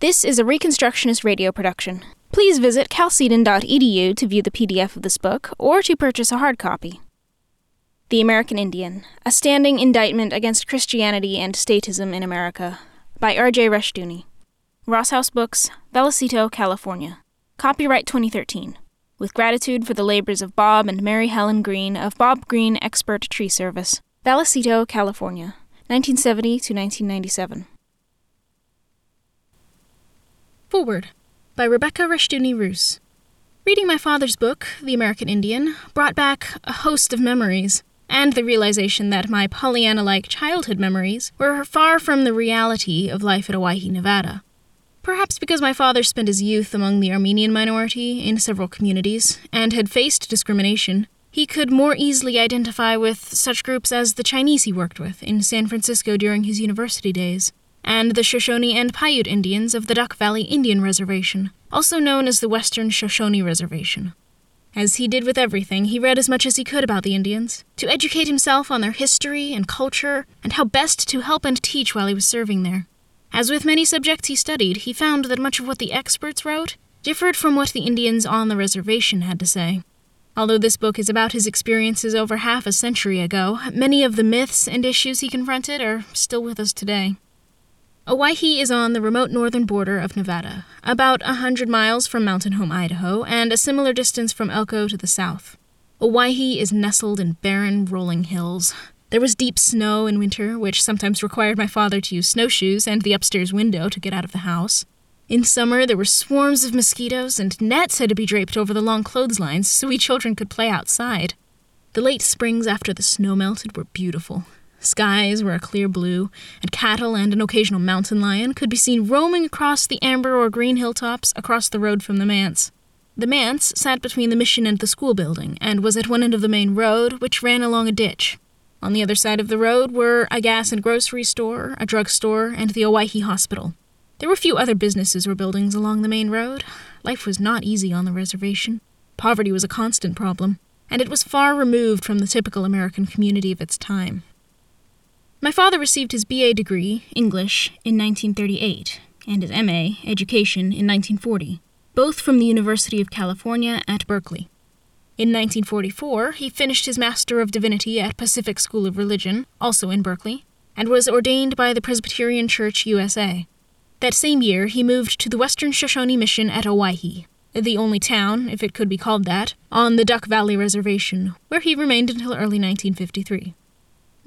This is a Reconstructionist radio production. Please visit chalcedon.edu to view the PDF of this book or to purchase a hard copy. The American Indian A Standing Indictment Against Christianity and Statism in America by R.J. Rushdoony. Ross House Books, Vallecito, California. Copyright 2013. With gratitude for the labors of Bob and Mary Helen Green of Bob Green Expert Tree Service, Vallecito, California, 1970 to 1997. Foreword by Rebecca Rushdoony Roos. Reading my father's book, The American Indian, brought back a host of memories, and the realization that my Pollyanna like childhood memories were far from the reality of life at Owyhee, Nevada. Perhaps because my father spent his youth among the Armenian minority in several communities and had faced discrimination, he could more easily identify with such groups as the Chinese he worked with in San Francisco during his university days and the Shoshone and Paiute Indians of the Duck Valley Indian Reservation, also known as the Western Shoshone Reservation. As he did with everything, he read as much as he could about the Indians, to educate himself on their history and culture, and how best to help and teach while he was serving there. As with many subjects he studied, he found that much of what the experts wrote differed from what the Indians on the reservation had to say. Although this book is about his experiences over half a century ago, many of the myths and issues he confronted are still with us today. Owyhee is on the remote northern border of Nevada, about a hundred miles from Mountain Home, Idaho, and a similar distance from Elko to the south. Owyhee is nestled in barren, rolling hills. There was deep snow in winter, which sometimes required my father to use snowshoes and the upstairs window to get out of the house. In summer, there were swarms of mosquitoes, and nets had to be draped over the long clotheslines so we children could play outside. The late springs after the snow melted were beautiful, Skies were a clear blue, and cattle and an occasional mountain lion could be seen roaming across the amber or green hilltops across the road from the manse. The manse sat between the mission and the school building, and was at one end of the main road, which ran along a ditch. On the other side of the road were a gas and grocery store, a drug store, and the Owyhee Hospital. There were few other businesses or buildings along the main road. Life was not easy on the reservation. Poverty was a constant problem, and it was far removed from the typical American community of its time. My father received his BA degree, English, in 1938, and his MA, Education, in 1940, both from the University of California at Berkeley. In 1944, he finished his Master of Divinity at Pacific School of Religion, also in Berkeley, and was ordained by the Presbyterian Church USA. That same year, he moved to the Western Shoshone Mission at Owyhee, the only town, if it could be called that, on the Duck Valley Reservation, where he remained until early 1953.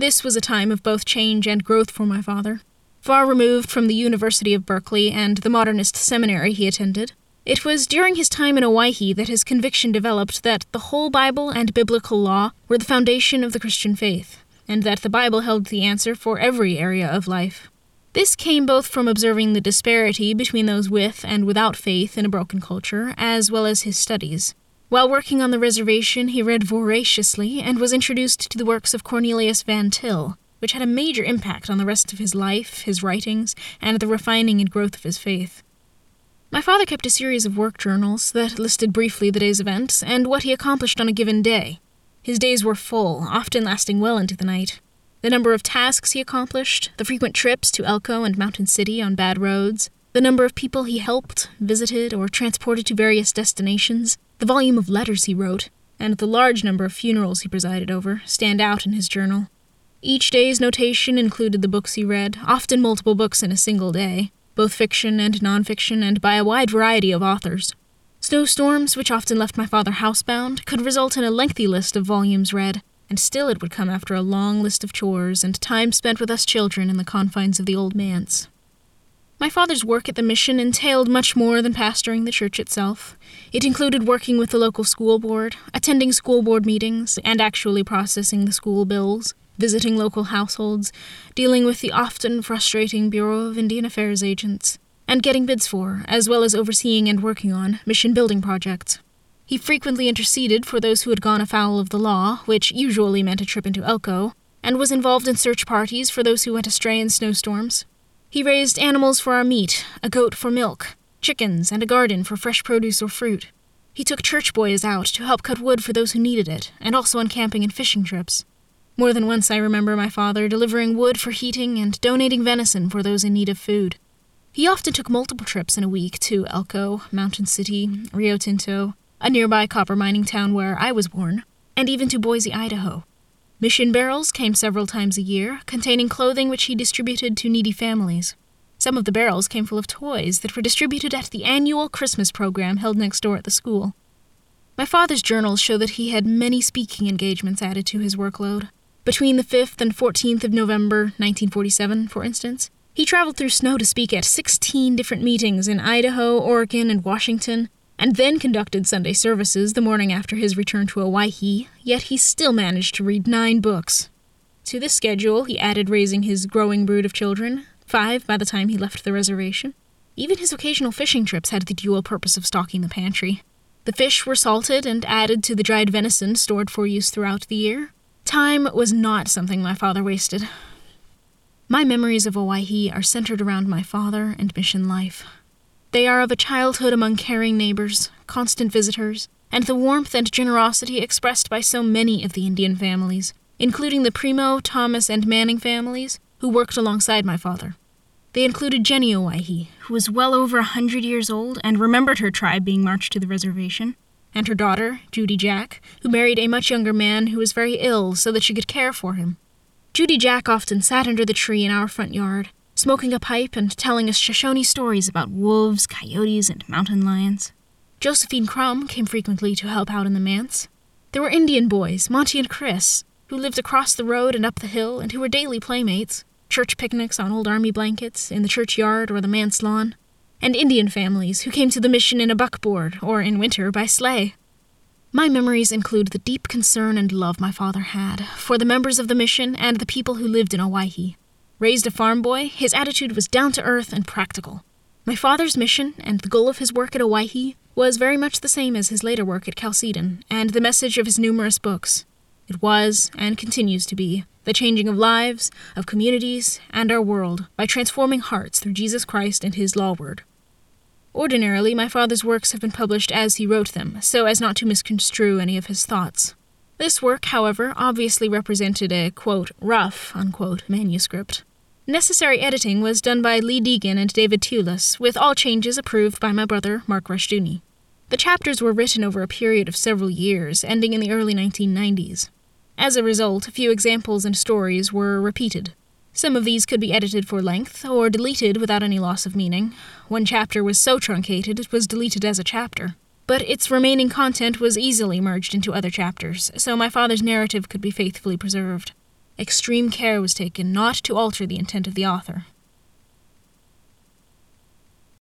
This was a time of both change and growth for my father. Far removed from the University of Berkeley and the modernist seminary he attended, it was during his time in Owyhee that his conviction developed that the whole Bible and biblical law were the foundation of the Christian faith, and that the Bible held the answer for every area of life. This came both from observing the disparity between those with and without faith in a broken culture, as well as his studies. While working on the reservation, he read voraciously and was introduced to the works of Cornelius Van Til, which had a major impact on the rest of his life, his writings, and the refining and growth of his faith. My father kept a series of work journals that listed briefly the day's events and what he accomplished on a given day. His days were full, often lasting well into the night. The number of tasks he accomplished, the frequent trips to Elko and Mountain City on bad roads, the number of people he helped, visited, or transported to various destinations, the volume of letters he wrote, and the large number of funerals he presided over stand out in his journal. Each day's notation included the books he read, often multiple books in a single day, both fiction and nonfiction, and by a wide variety of authors. Snowstorms, which often left my father housebound, could result in a lengthy list of volumes read, and still it would come after a long list of chores and time spent with us children in the confines of the old manse. My father's work at the mission entailed much more than pastoring the church itself. It included working with the local school board, attending school board meetings, and actually processing the school bills, visiting local households, dealing with the often frustrating Bureau of Indian Affairs agents, and getting bids for, as well as overseeing and working on, mission building projects. He frequently interceded for those who had gone afoul of the law, which usually meant a trip into Elko, and was involved in search parties for those who went astray in snowstorms. He raised animals for our meat, a goat for milk, chickens, and a garden for fresh produce or fruit. He took church boys out to help cut wood for those who needed it, and also on camping and fishing trips. More than once I remember my father delivering wood for heating and donating venison for those in need of food. He often took multiple trips in a week to Elko, Mountain City, Rio Tinto, a nearby copper mining town where I was born, and even to Boise, Idaho. Mission barrels came several times a year, containing clothing which he distributed to needy families. Some of the barrels came full of toys that were distributed at the annual Christmas program held next door at the school. My father's journals show that he had many speaking engagements added to his workload. Between the 5th and 14th of November 1947, for instance, he traveled through snow to speak at 16 different meetings in Idaho, Oregon, and Washington, and then conducted Sunday services the morning after his return to Owyhee, yet he still managed to read nine books. To this schedule, he added raising his growing brood of children, five by the time he left the reservation. Even his occasional fishing trips had the dual purpose of stocking the pantry. The fish were salted and added to the dried venison stored for use throughout the year. Time was not something my father wasted. My memories of Owyhee are centered around my father and mission life. They are of a childhood among caring neighbors, constant visitors, and the warmth and generosity expressed by so many of the Indian families, including the Primo, Thomas, and Manning families, who worked alongside my father. They included Jenny Owyhee, who was well over a hundred years old and remembered her tribe being marched to the reservation, and her daughter, Judy Jack, who married a much younger man who was very ill so that she could care for him. Judy Jack often sat under the tree in our front yard, smoking a pipe and telling us Shoshone stories about wolves, coyotes, and mountain lions. Josephine Crum came frequently to help out in the manse. There were Indian boys, Monty and Chris, who lived across the road and up the hill and who were daily playmates, church picnics on old army blankets, in the churchyard or the manse lawn, and Indian families who came to the mission in a buckboard or in winter by sleigh. My memories include the deep concern and love my father had for the members of the mission and the people who lived in Owyhee. Raised a farm boy, his attitude was down to earth and practical. My father's mission and the goal of his work at Owyhee was very much the same as his later work at Chalcedon and the message of his numerous books. It was, and continues to be, the changing of lives, of communities, and our world by transforming hearts through Jesus Christ and His law word. Ordinarily, my father's works have been published as he wrote them, so as not to misconstrue any of his thoughts. This work, however, obviously represented a, quote, rough, unquote, manuscript. Necessary editing was done by Lee Duigon and David Tulis, with all changes approved by my brother, Mark Rushdoony. The chapters were written over a period of several years, ending in the early 1990s. As a result, a few examples and stories were repeated. Some of these could be edited for length, or deleted without any loss of meaning. One chapter was so truncated it was deleted as a chapter. But its remaining content was easily merged into other chapters, so my father's narrative could be faithfully preserved. Extreme care was taken not to alter the intent of the author.